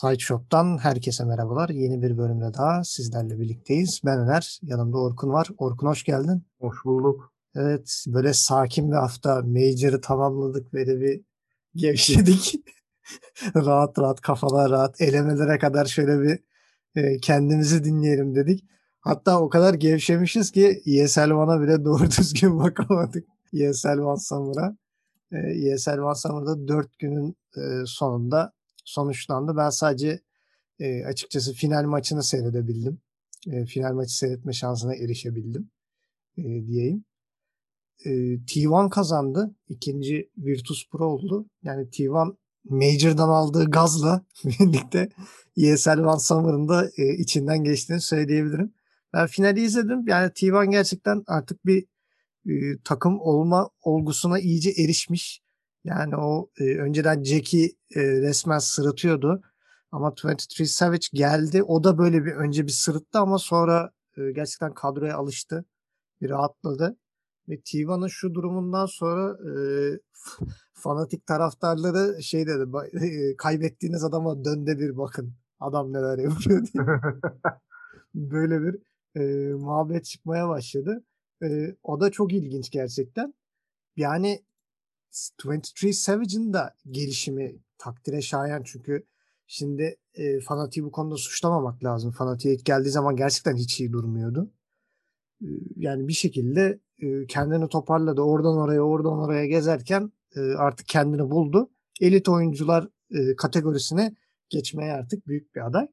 Sideshop'tan herkese merhabalar. Yeni bir bölümde daha sizlerle birlikteyiz. Ben Öner, yanımda Orkun var. Orkun hoş geldin. Hoş bulduk. Evet, böyle sakin bir hafta. Major'ı tamamladık ve de bir gevşedik. rahat rahat, kafalar rahat. Elemelere kadar şöyle bir e, kendimizi dinleyelim dedik. Hatta o kadar gevşemişiz ki ESL One'a bile doğru düzgün bakamadık. ESL One Summer'a. E, ESL One Summer'da 4 günün e, sonunda sonuçlandı. Ben sadece e, açıkçası final maçını seyredebildim. E, final maçı seyretme şansına erişebildim e, diyeyim. E, T1 kazandı. İkinci Virtus Pro oldu. Yani T1 Major'dan aldığı gazla birlikte ESL One Summer'ın da e, içinden geçtiğini söyleyebilirim. Ben finali izledim. Yani T1 gerçekten artık bir e, takım olma olgusuna iyice erişmiş. Yani o e, önceden Jack'i e, resmen sırıtıyordu. Ama 23 Savage geldi. O da böyle bir önce bir sırıttı ama sonra e, gerçekten kadroya alıştı. Bir rahatladı. Ve T1'ın şu durumundan sonra e, fanatik taraftarları şey dedi. E, kaybettiğiniz adama dönde bir bakın. Adam neler yapıyor diye. böyle bir e, muhabbet çıkmaya başladı. E, o da çok ilginç gerçekten. Yani 23 Savage'ın da gelişimi takdire şayan çünkü şimdi e, Fanati'yi bu konuda suçlamamak lazım. Fanati'ye ilk geldiği zaman gerçekten hiç iyi durmuyordu. E, yani bir şekilde e, kendini toparladı. Oradan oraya oradan oraya gezerken e, artık kendini buldu. Elit oyuncular e, kategorisine geçmeye artık büyük bir aday.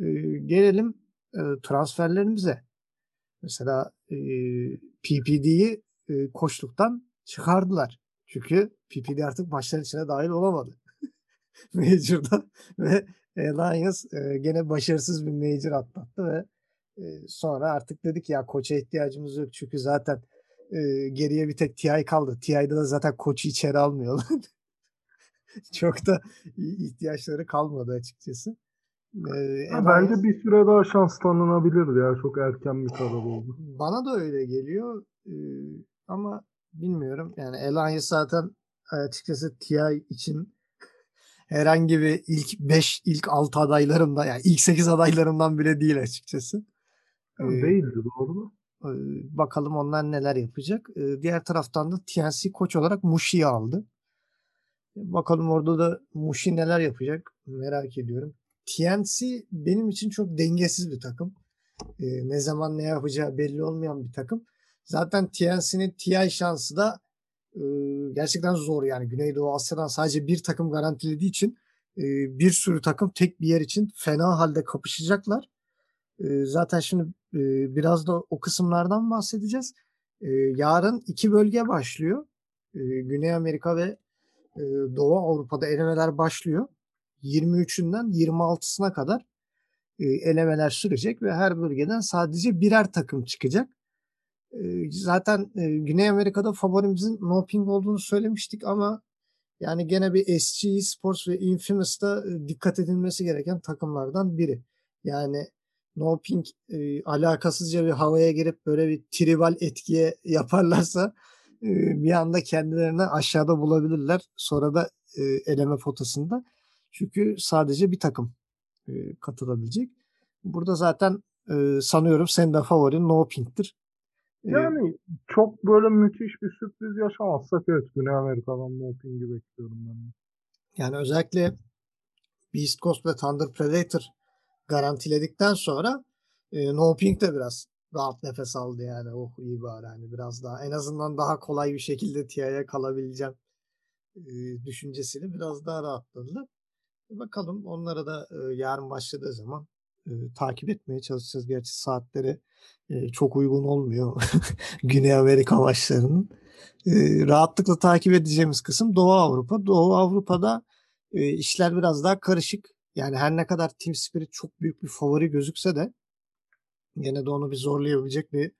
E, gelelim e, transferlerimize. Mesela e, PPD'yi e, koştuktan çıkardılar. Çünkü PPD artık maçların içine dahil olamadı. Major'da ve Lions e, gene başarısız bir Major atlattı ve e, sonra artık dedik ya koça ihtiyacımız yok çünkü zaten e, geriye bir tek TI kaldı. TI'de de zaten koçu içeri almıyorlar. Çok da ihtiyaçları kalmadı açıkçası. Ee, bence bir süre daha şans tanınabilirdi ya. Çok erken bir karar oldu. Bana da öyle geliyor. Ee, ama bilmiyorum. Yani Alliance zaten açıkçası TI için herhangi bir ilk 5, ilk 6 adaylarımdan yani ilk 8 adaylarımdan bile değil açıkçası. Yani ee, değildi doğru mu? Bakalım onlar neler yapacak. Ee, diğer taraftan da TNC koç olarak Mushi'yi aldı. Bakalım orada da Mushi neler yapacak merak ediyorum. TNC benim için çok dengesiz bir takım. Ee, ne zaman ne yapacağı belli olmayan bir takım. Zaten TNC'nin TI şansı da e, gerçekten zor yani. Güneydoğu Asya'dan sadece bir takım garantilediği için e, bir sürü takım tek bir yer için fena halde kapışacaklar. E, zaten şimdi e, biraz da o kısımlardan bahsedeceğiz. E, yarın iki bölge başlıyor. E, Güney Amerika ve e, Doğu Avrupa'da elemeler başlıyor. 23'ünden 26'sına kadar e, elemeler sürecek ve her bölgeden sadece birer takım çıkacak zaten Güney Amerika'da favorimizin Noping olduğunu söylemiştik ama yani gene bir SG Sports ve Infamous'ta dikkat edilmesi gereken takımlardan biri. Yani Noping e, alakasızca bir havaya girip böyle bir tribal etkiye yaparlarsa e, bir anda kendilerini aşağıda bulabilirler. Sonra da e, eleme potasında. Çünkü sadece bir takım e, katılabilecek. Burada zaten e, sanıyorum senin de favorin Noping'tir. Yani çok böyle müthiş bir sürpriz yaşamazsak evet Güney Amerika'dan dopingi bekliyorum ben. Yani özellikle Beast Coast ve Thunder Predator garantiledikten sonra e, No Pink de biraz rahat nefes aldı yani. Oh iyi bari hani biraz daha en azından daha kolay bir şekilde TIA'ya kalabileceğim e, düşüncesiyle biraz daha rahatladı. E, bakalım onlara da e, yarın başladığı zaman e, takip etmeye çalışacağız. Gerçi saatleri e, çok uygun olmuyor Güney Amerika maçlarının. E, rahatlıkla takip edeceğimiz kısım Doğu Avrupa. Doğu Avrupa'da e, işler biraz daha karışık. Yani her ne kadar Team Spirit çok büyük bir favori gözükse de gene de onu bir zorlayabilecek bir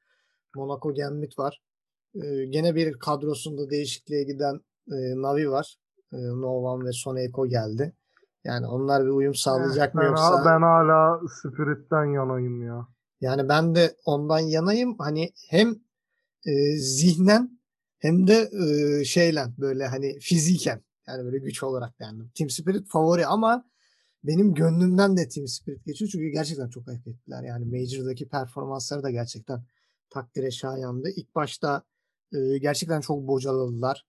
Monaco Gambit var. E, gene bir kadrosunda değişikliğe giden e, Navi var. E, Novan ve Soneko geldi. Yani onlar bir uyum sağlayacak mı yoksa? Ben hala Spirit'ten yanayım ya. Yani ben de ondan yanayım. Hani hem e, zihnen hem de e, şeyle böyle hani fiziken yani böyle güç olarak yani. Team Spirit favori ama benim gönlümden de Team Spirit geçiyor. Çünkü gerçekten çok hak ettiler. Yani Major'daki performansları da gerçekten takdire şayandı. İlk başta e, gerçekten çok bocaladılar.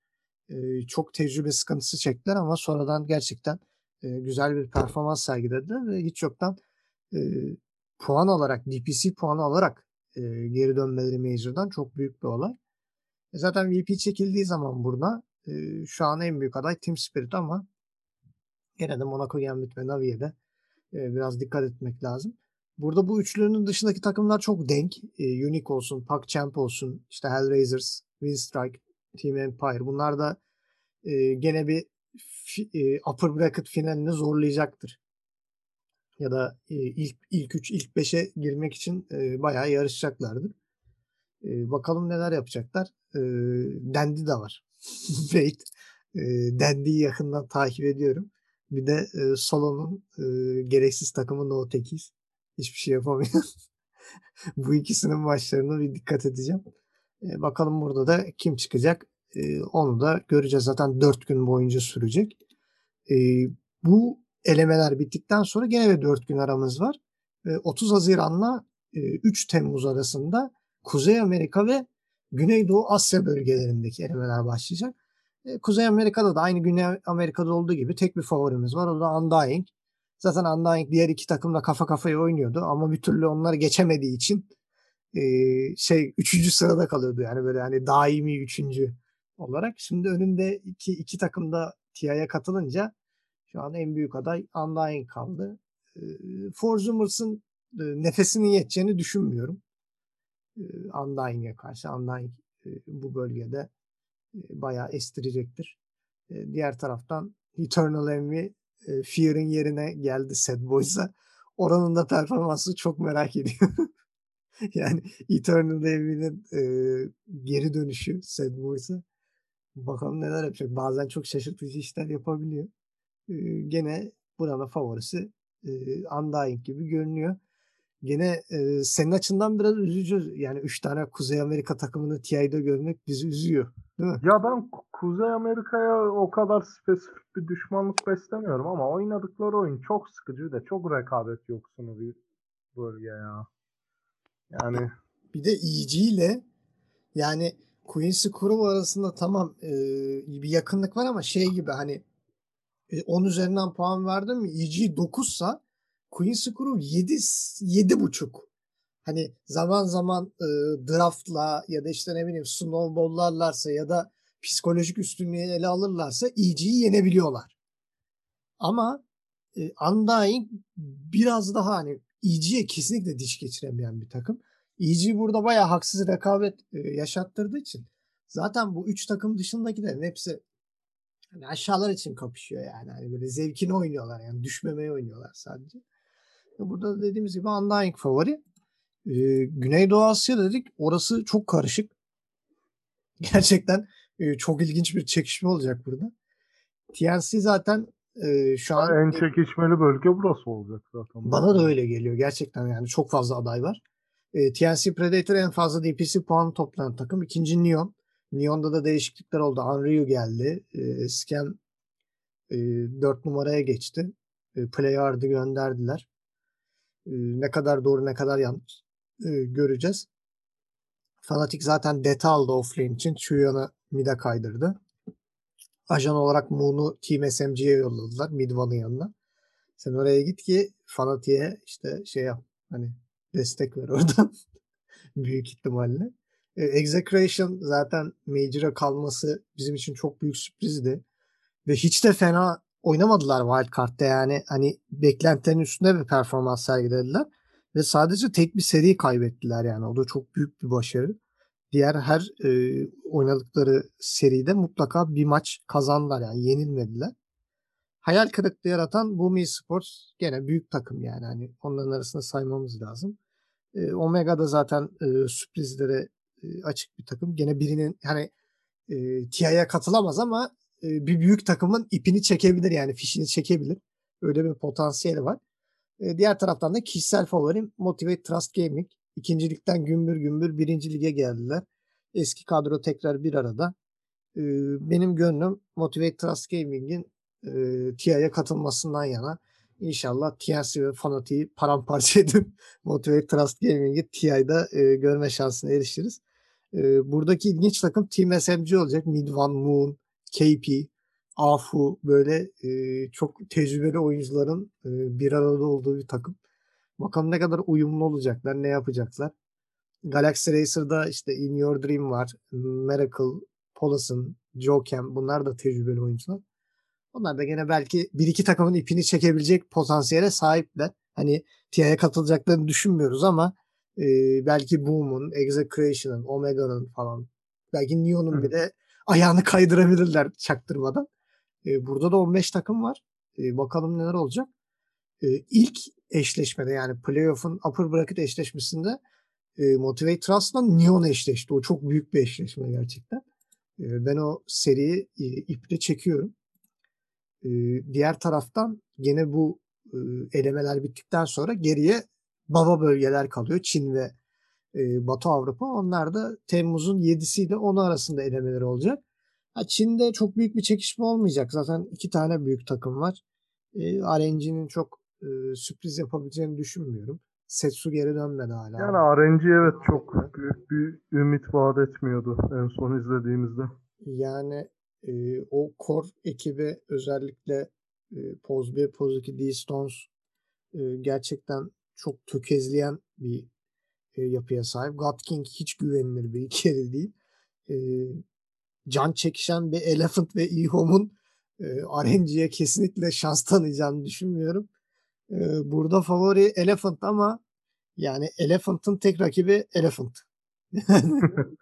E, çok tecrübe sıkıntısı çektiler ama sonradan gerçekten e, güzel bir performans sergilediler ve hiç yoktan e, puan alarak, DPC puanı alarak e, geri dönmeleri Major'dan çok büyük bir olay. E, zaten VP çekildiği zaman burada e, şu an en büyük aday Team Spirit ama gene de Monaco Gambit ve Navi'ye e, biraz dikkat etmek lazım. Burada bu üçlünün dışındaki takımlar çok denk. E, Unique olsun, PacChamp olsun, işte Hellraisers, Winstrike, Team Empire. Bunlar da e, gene bir upper bracket finalini zorlayacaktır. Ya da e, ilk ilk 3, ilk 5'e girmek için e, bayağı yarışacaklardır. E, bakalım neler yapacaklar. E, Dendi de var. Wait. E, Dendi'yi yakından takip ediyorum. Bir de e, Solo'nun e, gereksiz takımı No Tekiz. Hiçbir şey yapamıyor. Bu ikisinin maçlarına bir dikkat edeceğim. E, bakalım burada da kim çıkacak? E, onu da göreceğiz. Zaten 4 gün boyunca sürecek. E, bu elemeler bittikten sonra gene de 4 gün aramız var. E, 30 Haziran'la e, 3 Temmuz arasında Kuzey Amerika ve Güneydoğu Asya bölgelerindeki elemeler başlayacak. E, Kuzey Amerika'da da aynı Güney Amerika'da olduğu gibi tek bir favorimiz var. O da Undying. Zaten Undying diğer iki takımla kafa kafaya oynuyordu ama bir türlü onları geçemediği için e, şey üçüncü sırada kalıyordu yani böyle hani daimi üçüncü olarak. Şimdi önünde iki, takım da TIA'ya katılınca şu an en büyük aday Undying kaldı. E, Forzumers'ın e, nefesinin yeteceğini düşünmüyorum. E, Undying'e karşı. Undying e, bu bölgede e, bayağı estirecektir. E, diğer taraftan Eternal Envy e, Fear'ın yerine geldi Sad Boys'a. Oranın da performansı çok merak ediyorum. yani Eternal Envy'nin e, geri dönüşü Sad Boys'a. Bakalım neler yapacak. Bazen çok şaşırtıcı işler yapabiliyor. E, gene buranın favorisi e, Undying gibi görünüyor. Gene e, senin açından biraz üzücü. Yani 3 tane Kuzey Amerika takımını TI'de görmek bizi üzüyor. Değil mi? Ya ben Kuzey Amerika'ya o kadar spesifik bir düşmanlık beslemiyorum ama oynadıkları oyun çok sıkıcı de çok rekabet yoksunu bir bölge ya. Yani bir de EG ile yani Quincy Kurum arasında tamam e, bir yakınlık var ama şey gibi hani e, 10 üzerinden puan verdim mi EG 9 sa Quincy Kuru 7 7 buçuk. Hani zaman zaman e, draftla ya da işte ne bileyim snowball'larlarsa ya da psikolojik üstünlüğü ele alırlarsa EG'yi yenebiliyorlar. Ama e, Undying biraz daha hani EG'ye kesinlikle diş geçiremeyen bir takım. EG burada bayağı haksız rekabet e, yaşattırdığı için zaten bu üç takım dışındakilerin hepsi hani aşağılar için kapışıyor yani. Hani böyle zevkini oynuyorlar yani düşmemeye oynuyorlar sadece. Burada dediğimiz gibi Undying favori. Ee, Güneydoğu Asya dedik. Orası çok karışık. Gerçekten e, çok ilginç bir çekişme olacak burada. TNC zaten e, şu an en çekişmeli bölge burası olacak zaten. Bana da öyle geliyor gerçekten yani çok fazla aday var. E, TNC Predator en fazla DPC puan toplayan takım. İkinci Neon. Neon'da da değişiklikler oldu. Unreal geldi. E, Scam e, 4 numaraya geçti. E, Playard'ı gönderdiler ne kadar doğru ne kadar yanlış göreceğiz. Fanatik zaten deta aldı offlane için. Chuyan'ı mid'e kaydırdı. Ajan olarak Moon'u Team SMG'ye yolladılar Midvan'ın yanına. Sen oraya git ki Fanatik'e işte şey yap. Hani destek ver oradan. büyük ihtimalle. E, Execration zaten Major'a kalması bizim için çok büyük sürprizdi. Ve hiç de fena oynamadılar wildcard'da yani hani beklentilerin üstünde bir performans sergilediler ve sadece tek bir seri kaybettiler yani o da çok büyük bir başarı. Diğer her e, oynadıkları seride mutlaka bir maç kazandılar yani yenilmediler. Hayal kırıklığı yaratan Bumi Sports gene büyük takım yani hani onların arasında saymamız lazım. E, Omega da zaten e, sürprizlere e, açık bir takım. Gene birinin hani e, TIA'ya katılamaz ama bir büyük takımın ipini çekebilir yani fişini çekebilir. Öyle bir potansiyeli var. Diğer taraftan da kişisel favorim Motivate Trust Gaming. İkincilikten gümbür gümbür birinci lige geldiler. Eski kadro tekrar bir arada. Benim gönlüm Motivate Trust Gaming'in TIA'ya katılmasından yana. İnşallah TNC ve Fanatic'i paramparça edip Motivate Trust Gaming'i TI'da e, görme şansına erişiriz. E, buradaki ilginç takım Team SMG olacak. Midvan, Moon, KP, Afu böyle e, çok tecrübeli oyuncuların e, bir arada olduğu bir takım. Bakalım ne kadar uyumlu olacaklar, ne yapacaklar. Galaxy Racer'da işte In Your Dream var. Miracle, Polisson, Jokem bunlar da tecrübeli oyuncular. Onlar da gene belki bir iki takımın ipini çekebilecek potansiyele sahipler. Hani TIA'ya katılacaklarını düşünmüyoruz ama e, belki Boom'un, Execration'ın, Omega'nın falan belki Neon'un bile ayağını kaydırabilirler çaktırmadan. E, burada da 15 takım var. E, bakalım neler olacak. E, ilk eşleşmede yani playoff'un upper bracket eşleşmesinde e, Motivate Trust'la Neon eşleşti. O çok büyük bir eşleşme gerçekten. E, ben o seriyi e, iple çekiyorum. E, diğer taraftan gene bu e, elemeler bittikten sonra geriye baba bölgeler kalıyor. Çin ve e, Batı Avrupa. Onlar da Temmuz'un 7'si ile 10'u arasında elemeleri olacak. Ha, Çin'de çok büyük bir çekişme olmayacak. Zaten iki tane büyük takım var. E, RNG'nin çok e, sürpriz yapabileceğini düşünmüyorum. Setsu geri dönmedi hala. Yani RNG evet çok büyük bir ümit vaat etmiyordu en son izlediğimizde. Yani e, o core ekibi özellikle e, Poz 1, Poz 2, D-Stones e, gerçekten çok tökezleyen bir e, yapıya sahip. God King hiç güvenilir bir kere değil. E, can çekişen bir Elephant ve Ehom'un e, RNG'ye kesinlikle şans tanıyacağını düşünmüyorum. E, burada favori Elephant ama yani Elephant'ın tek rakibi Elephant.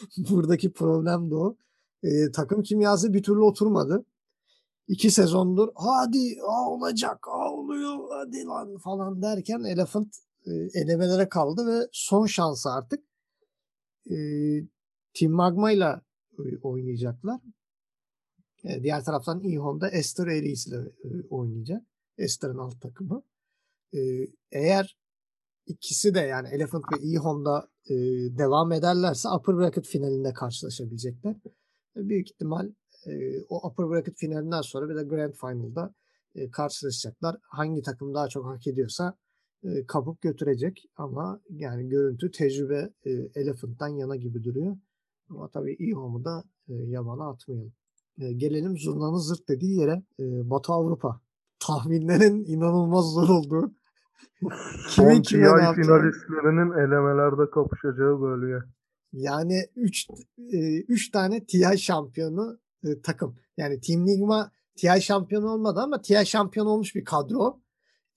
Buradaki problem de o. E, takım kimyası bir türlü oturmadı. İki sezondur hadi aa olacak aa oluyor hadi lan falan derken Elephant e, elemelere kaldı ve son şansı artık e, Team Magma ile oynayacaklar. E, diğer taraftan İHO'da Esther Aries ile e, oynayacak. Esther'ın alt takımı. E, eğer ikisi de yani Elephant ve İHO'da e, devam ederlerse upper bracket finalinde karşılaşabilecekler. Büyük ihtimal e, o upper bracket finalinden sonra bir de grand final'da e, karşılaşacaklar. Hangi takım daha çok hak ediyorsa e, kapıp götürecek ama yani görüntü tecrübe e, Elephant'tan yana gibi duruyor. Ama tabii İHO'mu da e, yabana atmayalım. E, gelelim zurnanın zırt dediği yere e, Batı Avrupa. Tahminlerin inanılmaz zor olduğu. Kimin kime ne finalistlerinin elemelerde kapışacağı bölge. Yani 3 3 tane TI şampiyonu e, takım. Yani Team Ligma TI şampiyonu olmadı ama TI şampiyon olmuş bir kadro.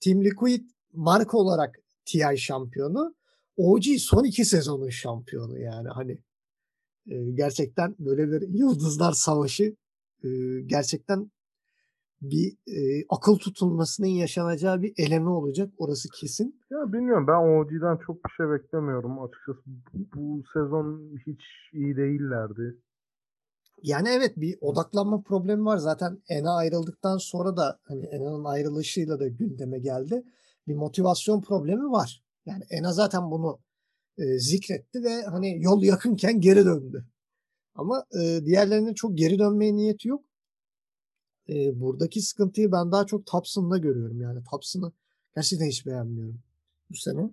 Team Liquid marka olarak TI şampiyonu. OG son iki sezonun şampiyonu yani hani e, gerçekten böyle bir yıldızlar savaşı e, gerçekten bir e, akıl tutulmasının yaşanacağı bir eleme olacak. Orası kesin. Ya bilmiyorum ben OG'den çok bir şey beklemiyorum açıkçası. Bu, bu sezon hiç iyi değillerdi. Yani evet bir odaklanma problemi var. Zaten Ena ayrıldıktan sonra da hani Ena'nın ayrılışıyla da gündeme geldi. Bir motivasyon problemi var. Yani Ena zaten bunu e, zikretti ve hani yol yakınken geri döndü. Ama e, diğerlerinin çok geri dönmeye niyeti yok. E, buradaki sıkıntıyı ben daha çok Thompson'da görüyorum. Yani Thompson'ı gerçekten hiç beğenmiyorum bu sene.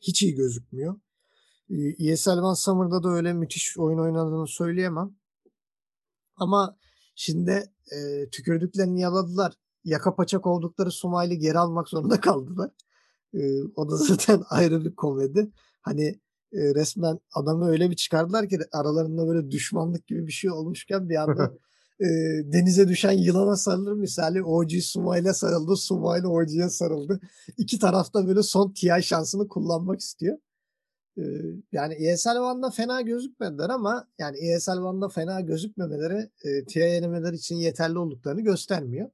Hiç iyi gözükmüyor. E, ESL One Summer'da da öyle müthiş oyun oynadığını söyleyemem. Ama şimdi e, tükürdüklerini yaladılar. Yaka paçak oldukları Sumaylı geri almak zorunda kaldılar. E, o da zaten ayrı bir komedi. Hani e, resmen adamı öyle bir çıkardılar ki aralarında böyle düşmanlık gibi bir şey olmuşken bir anda e, denize düşen yılana sarılır misali OG Sumayla sarıldı. Sumayla OG'ye sarıldı. İki tarafta böyle son TI şansını kullanmak istiyor. E, yani ESL One'da fena gözükmediler ama yani ESL One'da fena gözükmemeleri e, TI elemeler için yeterli olduklarını göstermiyor.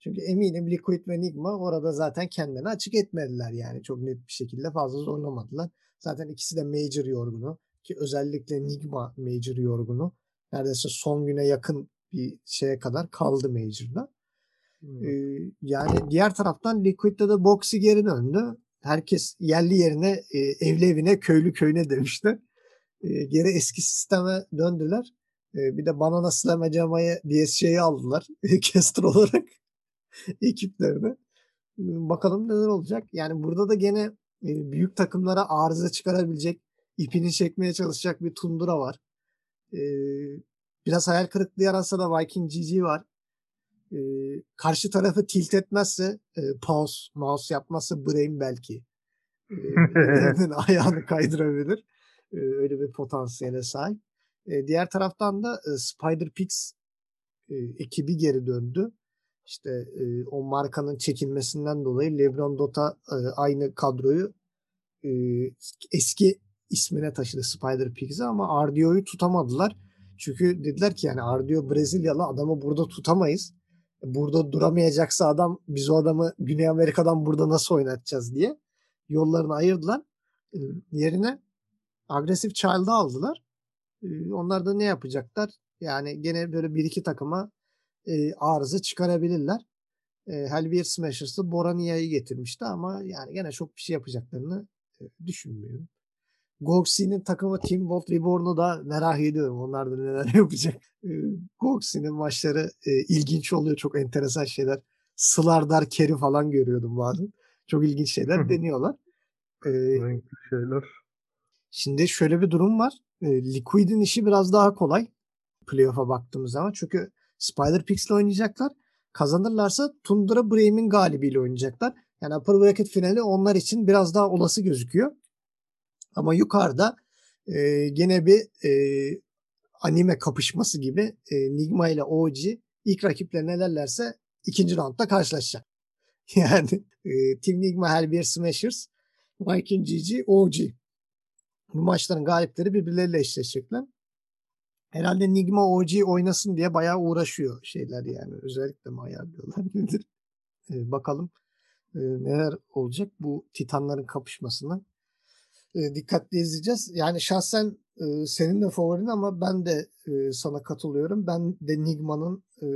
Çünkü eminim Liquid ve Nigma orada zaten kendini açık etmediler yani. Çok net bir şekilde fazla zorlamadılar. Zaten ikisi de Major yorgunu. Ki özellikle Nigma Major yorgunu. Neredeyse son güne yakın bir şeye kadar kaldı Major'da. Hmm. Ee, yani diğer taraftan Liquid'de de Boxy geri döndü. Herkes yerli yerine e, evli evine köylü köyüne demişti. E, geri eski sisteme döndüler. E, bir de Banana Slam Acama'yı DSC'ye aldılar. Caster olarak. ekiplerine. Bakalım neler olacak. Yani burada da gene e, büyük takımlara arıza çıkarabilecek, ipini çekmeye çalışacak bir Tundura var. E, biraz hayal kırıklığı yaratsa da Viking GG var. E, karşı tarafı tilt etmezse pause, mouse yapmazsa Brain belki ayağını kaydırabilir. öyle bir potansiyele sahip. diğer taraftan da Spider Pix ekibi geri döndü. İşte e, o markanın çekilmesinden dolayı LeBron Dota e, aynı kadroyu e, eski ismine taşıdı Spider Pigs'e ama RDO'yu tutamadılar. Çünkü dediler ki yani RDO Brezilyalı adamı burada tutamayız. Burada duramayacaksa adam biz o adamı Güney Amerika'dan burada nasıl oynatacağız diye yollarını ayırdılar. E, yerine agresif Child'ı aldılar. E, onlar da ne yapacaklar? Yani gene böyle bir iki takıma e, arıza çıkarabilirler. E, Helvier Smashers'ı Borania'yı getirmişti ama yani gene çok bir şey yapacaklarını e, düşünmüyorum. Goxi'nin takımı Team Wolf Reborn'u da merak ediyorum. Onlar da neler yapacak. E, Goxi'nin maçları e, ilginç oluyor. Çok enteresan şeyler. Slardar, Keri falan görüyordum bazen. Çok ilginç şeyler deniyorlar. E, Renkli şeyler. Şimdi şöyle bir durum var. E, Liquid'in işi biraz daha kolay. Playoff'a baktığımız zaman. Çünkü Spider Pix'le oynayacaklar. Kazanırlarsa Tundra Bremen galibiyle oynayacaklar. Yani upper bracket finali onlar için biraz daha olası gözüküyor. Ama yukarıda e, gene bir e, anime kapışması gibi e, Nigma ile OG ilk rakiplerine nelerlerse ikinci roundda karşılaşacak. Yani e, Team Nigma Hellbear Smashers, Viking GG, OG. Bu maçların galipleri birbirleriyle eşleşecekler herhalde Nigma OG oynasın diye bayağı uğraşıyor şeyler yani. Özellikle mi ayarlıyorlar nedir? Ee, bakalım e, neler olacak bu Titanların kapışmasını. E, dikkatli izleyeceğiz. Yani şahsen e, senin de favorin ama ben de e, sana katılıyorum. Ben de Nigma'nın e,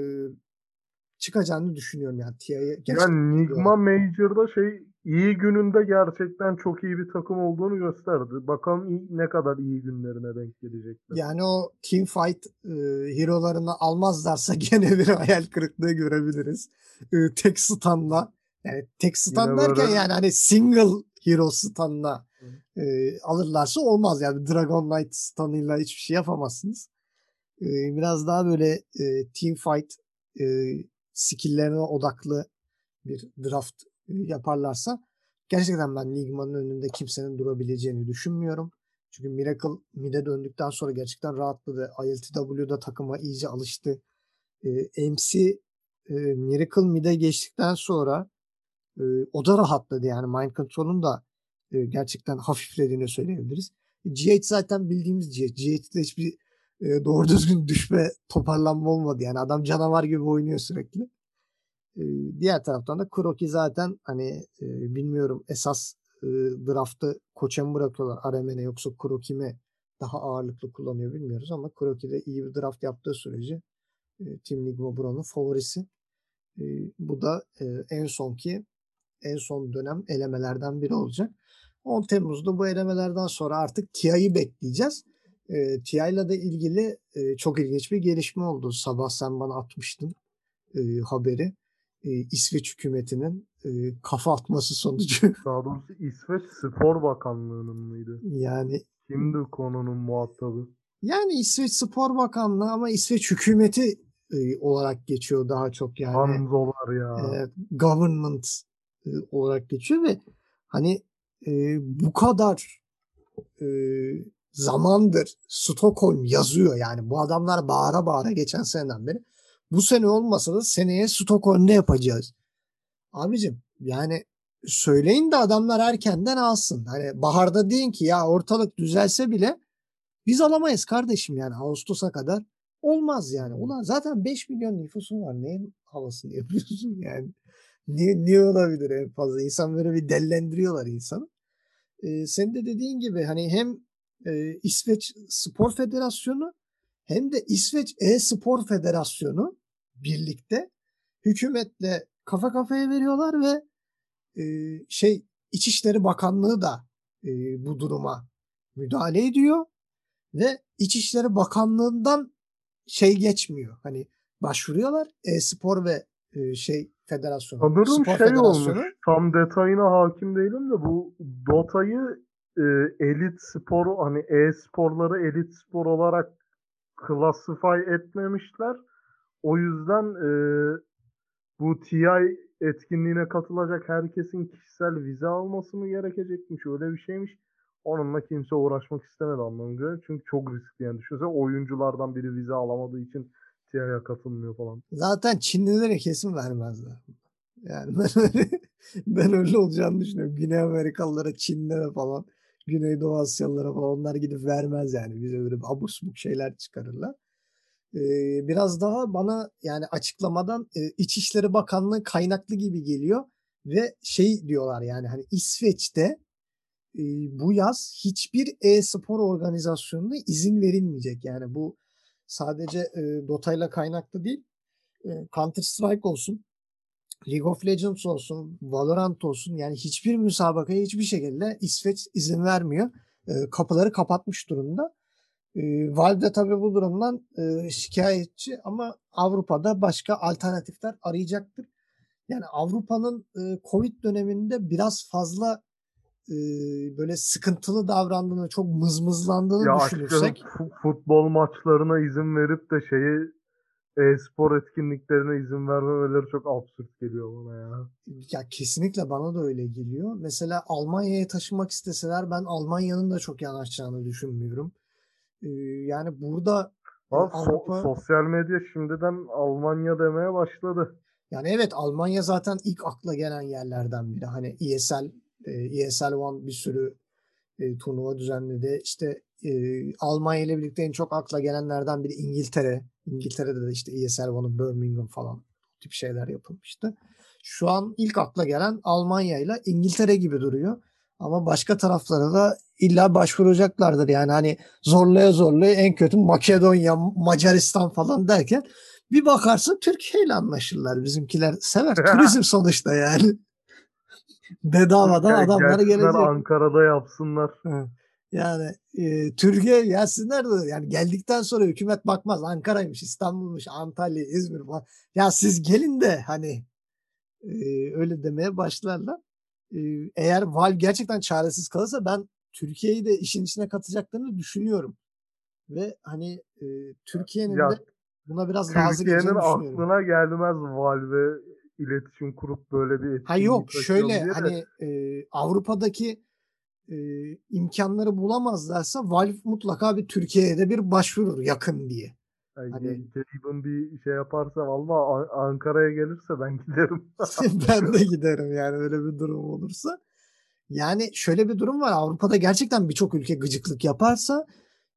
çıkacağını düşünüyorum yani TIA'ya. Yani Nigma Major'da şey iyi gününde gerçekten çok iyi bir takım olduğunu gösterdi. Bakalım ne kadar iyi günlerine denk gelecekler. Yani o team fight e, hero'larını almazlarsa gene bir hayal kırıklığı görebiliriz. E, tek stun'la yani tek Yine derken böyle... yani hani single hero stun'la e, alırlarsa olmaz yani Dragon Knight stun'ıyla hiçbir şey yapamazsınız. E, biraz daha böyle e, team fight e, skill'lerine odaklı bir draft yaparlarsa gerçekten ben Nigma'nın önünde kimsenin durabileceğini düşünmüyorum. Çünkü Miracle mid'e döndükten sonra gerçekten rahatladı. ILTW'da takıma iyice alıştı. E, MC e, Miracle mid'e geçtikten sonra e, o da rahatladı. Yani Mind Control'un da e, gerçekten hafiflediğini söyleyebiliriz. GH zaten bildiğimiz GH. GH'de hiçbir e, doğru düzgün düşme toparlanma olmadı. Yani adam canavar gibi oynuyor sürekli diğer taraftan da Kroki zaten hani e, bilmiyorum esas e, draftı koça mı bırakıyorlar Aremen'e yoksa Kroki mi daha ağırlıklı kullanıyor bilmiyoruz ama Kroki de iyi bir draft yaptığı sürece e, Team Ligma Brown'un favorisi. E, bu da e, en sonki en son dönem elemelerden biri olacak. 10 Temmuz'da bu elemelerden sonra artık TIA'yı bekleyeceğiz. E, TIA ile de ilgili e, çok ilginç bir gelişme oldu. Sabah sen bana atmıştın e, haberi e, İsveç hükümetinin e, kafa atması sonucu. Daha doğrusu İsveç Spor Bakanlığı'nın mıydı? Yani kimdi konunun muhatabı? Yani İsveç Spor Bakanlığı ama İsveç hükümeti e, olarak geçiyor daha çok yani. Hanzolar ya. E, government e, olarak geçiyor ve hani e, bu kadar e, zamandır Stockholm yazıyor yani bu adamlar bağıra bağıra geçen seneden beri bu sene olmasa da seneye Stockholm'da yapacağız. Abicim yani söyleyin de adamlar erkenden alsın. Hani baharda deyin ki ya ortalık düzelse bile biz alamayız kardeşim yani Ağustos'a kadar. Olmaz yani. Ulan zaten 5 milyon nüfusun var. Neyin havasını yapıyorsun yani? Niye, niye olabilir en fazla? İnsan böyle bir dellendiriyorlar insanı. Ee, senin de dediğin gibi hani hem e, İsveç Spor Federasyonu hem de İsveç E-Spor Federasyonu birlikte hükümetle kafa kafaya veriyorlar ve e, şey İçişleri Bakanlığı da e, bu duruma müdahale ediyor ve İçişleri Bakanlığından şey geçmiyor. Hani başvuruyorlar. E-spor ve e, şey federasyonu. Sanırım Spor şey federasyonu. olmuş. Tam detayına hakim değilim de bu Dota'yı e, elit spor hani e-sporları elit spor olarak classify etmemişler. O yüzden e, bu TI etkinliğine katılacak herkesin kişisel vize alması mı gerekecekmiş? Öyle bir şeymiş. Onunla kimse uğraşmak istemedi anlamınca. Çünkü çok riskli yani. Düşünsene oyunculardan biri vize alamadığı için TI'ye katılmıyor falan. Zaten Çinlilere kesin vermezler. Yani ben öyle, ben öyle olacağını düşünüyorum. Güney Amerikalılara, Çinlilere falan, Güneydoğu Asyalılara falan onlar gidip vermez yani. Bize böyle abuk subuk şeyler çıkarırlar. Ee, biraz daha bana yani açıklamadan e, İçişleri Bakanlığı kaynaklı gibi geliyor ve şey diyorlar yani hani İsveç'te e, bu yaz hiçbir e-spor organizasyonuna izin verilmeyecek. Yani bu sadece e, Dota ile kaynaklı değil. E, Counter Strike olsun, League of Legends olsun, Valorant olsun yani hiçbir müsabakaya hiçbir şekilde İsveç izin vermiyor. E, kapıları kapatmış durumda. E, Valve de tabii bu durumdan e, şikayetçi ama Avrupa'da başka alternatifler arayacaktır. Yani Avrupa'nın e, Covid döneminde biraz fazla e, böyle sıkıntılı davrandığını, çok mızmızlandığını Ya düşünürsek futbol maçlarına izin verip de şeyi e-spor etkinliklerine izin vermemeleri çok absürt geliyor bana ya. Ya kesinlikle bana da öyle geliyor. Mesela Almanya'ya taşımak isteseler ben Almanya'nın da çok yanaşacağını düşünmüyorum. Ee, yani burada Abi so- Avrupa sosyal medya şimdiden Almanya demeye başladı. yani evet Almanya zaten ilk akla gelen yerlerden biri. Hani ESL e, ESL One bir sürü e, turnuva düzenledi. İşte e, Almanya ile birlikte en çok akla gelenlerden biri İngiltere. İngiltere'de de işte ESL One'un Birmingham falan tip şeyler yapılmıştı. Şu an ilk akla gelen Almanya ile İngiltere gibi duruyor. Ama başka taraflara da illa başvuracaklardır. Yani hani zorlaya zorlaya en kötü Makedonya, Macaristan falan derken bir bakarsın Türkiye ile anlaşırlar. Bizimkiler sever. Turizm sonuçta yani. Bedavadan adamları gelsinler gelecek. Ankara'da yapsınlar. Hı. Yani e, Türkiye gelsinler de yani geldikten sonra hükümet bakmaz. Ankara'ymış, İstanbul'muş, Antalya, İzmir falan. Ya siz gelin de hani e, öyle demeye başlarlar. E, eğer Valve gerçekten çaresiz kalırsa ben Türkiye'yi de işin içine katacaklarını düşünüyorum. Ve hani e, Türkiye'nin de buna biraz razı Türkiye'nin geleceğini düşünüyorum. aklına gelmez Valve iletişim kurup böyle bir Ha yok şöyle de. hani e, Avrupa'daki e, imkanları bulamazlarsa Valve mutlaka bir Türkiye'ye de bir başvurur yakın diye. Yani hani- Gabe'ın bir şey yaparsa valla An- Ankara'ya gelirse ben giderim. ben de giderim yani öyle bir durum olursa. Yani şöyle bir durum var Avrupa'da gerçekten birçok ülke gıcıklık yaparsa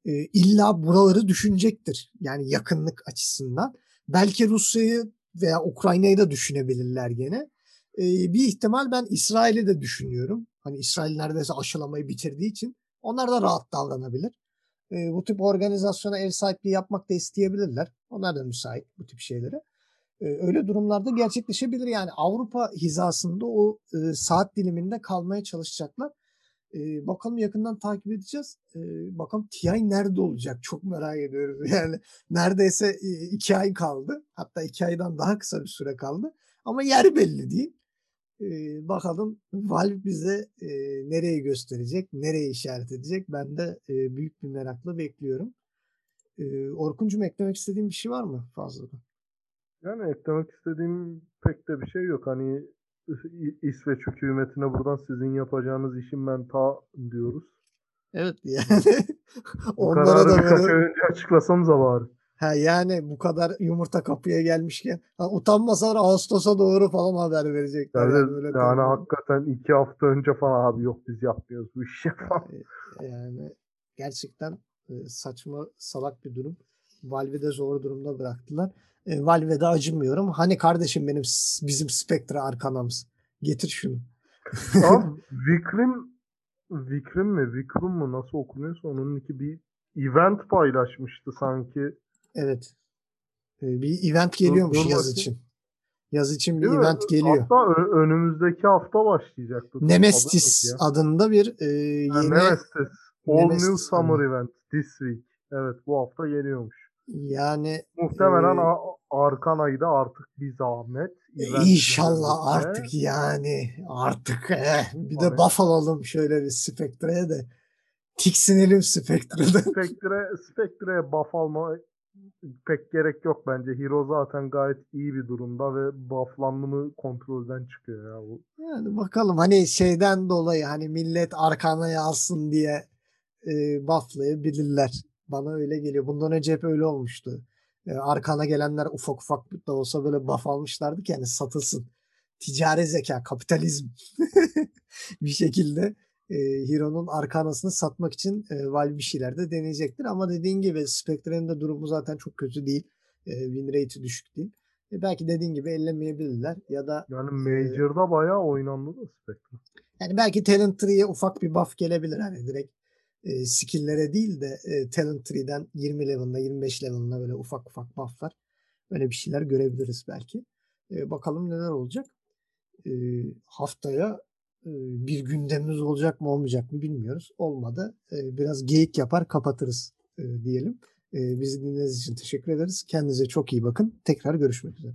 e, illa buraları düşünecektir. Yani yakınlık açısından. Belki Rusya'yı veya Ukrayna'yı da düşünebilirler gene. E, bir ihtimal ben İsrail'i de düşünüyorum. Hani İsrail neredeyse aşılamayı bitirdiği için onlar da rahat davranabilir. E, bu tip organizasyona ev sahipliği yapmak da isteyebilirler. Onlar da müsait bu tip şeylere. E, öyle durumlarda gerçekleşebilir. Yani Avrupa hizasında o e, saat diliminde kalmaya çalışacaklar. E, bakalım yakından takip edeceğiz. E, bakalım TI nerede olacak? Çok merak ediyoruz. Yani neredeyse e, iki ay kaldı. Hatta iki aydan daha kısa bir süre kaldı. Ama yer belli değil. E, bakalım Valve bize e, nereyi gösterecek, nereyi işaret edecek. Ben de e, büyük bir merakla bekliyorum. E, Orkuncuğum eklemek istediğin bir şey var mı fazladan? Yani eklemek istediğim pek de bir şey yok. Hani İsveç hükümetine buradan sizin yapacağınız işin ben ta diyoruz. Evet yani onlara kararı da birkaç böyle önce açıklasanıza bari. ha yani bu kadar yumurta kapıya gelmişken ha, utanmasalar Ağustos'a doğru falan haber verecekler. Yani, Yani, böyle yani tabii. hakikaten iki hafta önce falan abi yok biz yapmıyoruz bu işi falan. yani gerçekten e, saçma salak bir durum. Valve'i de zor durumda bıraktılar. E, Valve'de acımıyorum. Hani kardeşim benim bizim Spectre arkanamız. Getir şunu. Abi Vikrim Vikrim mi? Vikrum mu? Nasıl okunuyorsa onun iki bir event paylaşmıştı sanki. Evet. E, bir event geliyormuş dur yaz için. Yaz için bir Değil mi? event geliyor. Hatta önümüzdeki hafta başlayacaktı. Nemestis adında bir e, yeni Nemestis. All New Nemestis Summer adında. Event this week. Evet bu hafta geliyormuş. yani Muhtemelen Ee, a- Arkan ayda artık bir zahmet event İnşallah özellikle. artık yani artık eh, bir de buff alalım şöyle bir Spectre'ye de tiksinelim Spectre'den. Spectre, Spectre'ye buff alma pek gerek yok bence. Hero zaten gayet iyi bir durumda ve bufflandı mı kontrolden çıkıyor ya bu. Yani bakalım hani şeyden dolayı hani millet arkana yazsın diye e, bufflayabilirler. Bana öyle geliyor. Bundan önce hep öyle olmuştu. E, arkana gelenler ufak ufak da olsa böyle buff almışlardı ki hani satılsın. Ticari zeka, kapitalizm bir şekilde e, Hero'nun arkanasını satmak için e, Valve bir şeyler de deneyecektir. Ama dediğin gibi Spectre'nin de durumu zaten çok kötü değil. E, win rate'i düşük değil. E, belki dediğin gibi ellemeyebilirler ya da Yani e, Major'da bayağı oynandı da Spectre. yani belki Talent Tree'ye ufak bir buff gelebilir. Hani direkt e, skill'lere değil de e, Talent Tree'den 20 level'ına 25 level'ına böyle ufak ufak buff'lar. Böyle bir şeyler görebiliriz belki. E, bakalım neler olacak. E, haftaya e, bir gündemimiz olacak mı olmayacak mı bilmiyoruz. Olmadı. E, biraz geyik yapar kapatırız e, diyelim. E, bizi dinlediğiniz için teşekkür ederiz. Kendinize çok iyi bakın. Tekrar görüşmek üzere.